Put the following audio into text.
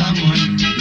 someone.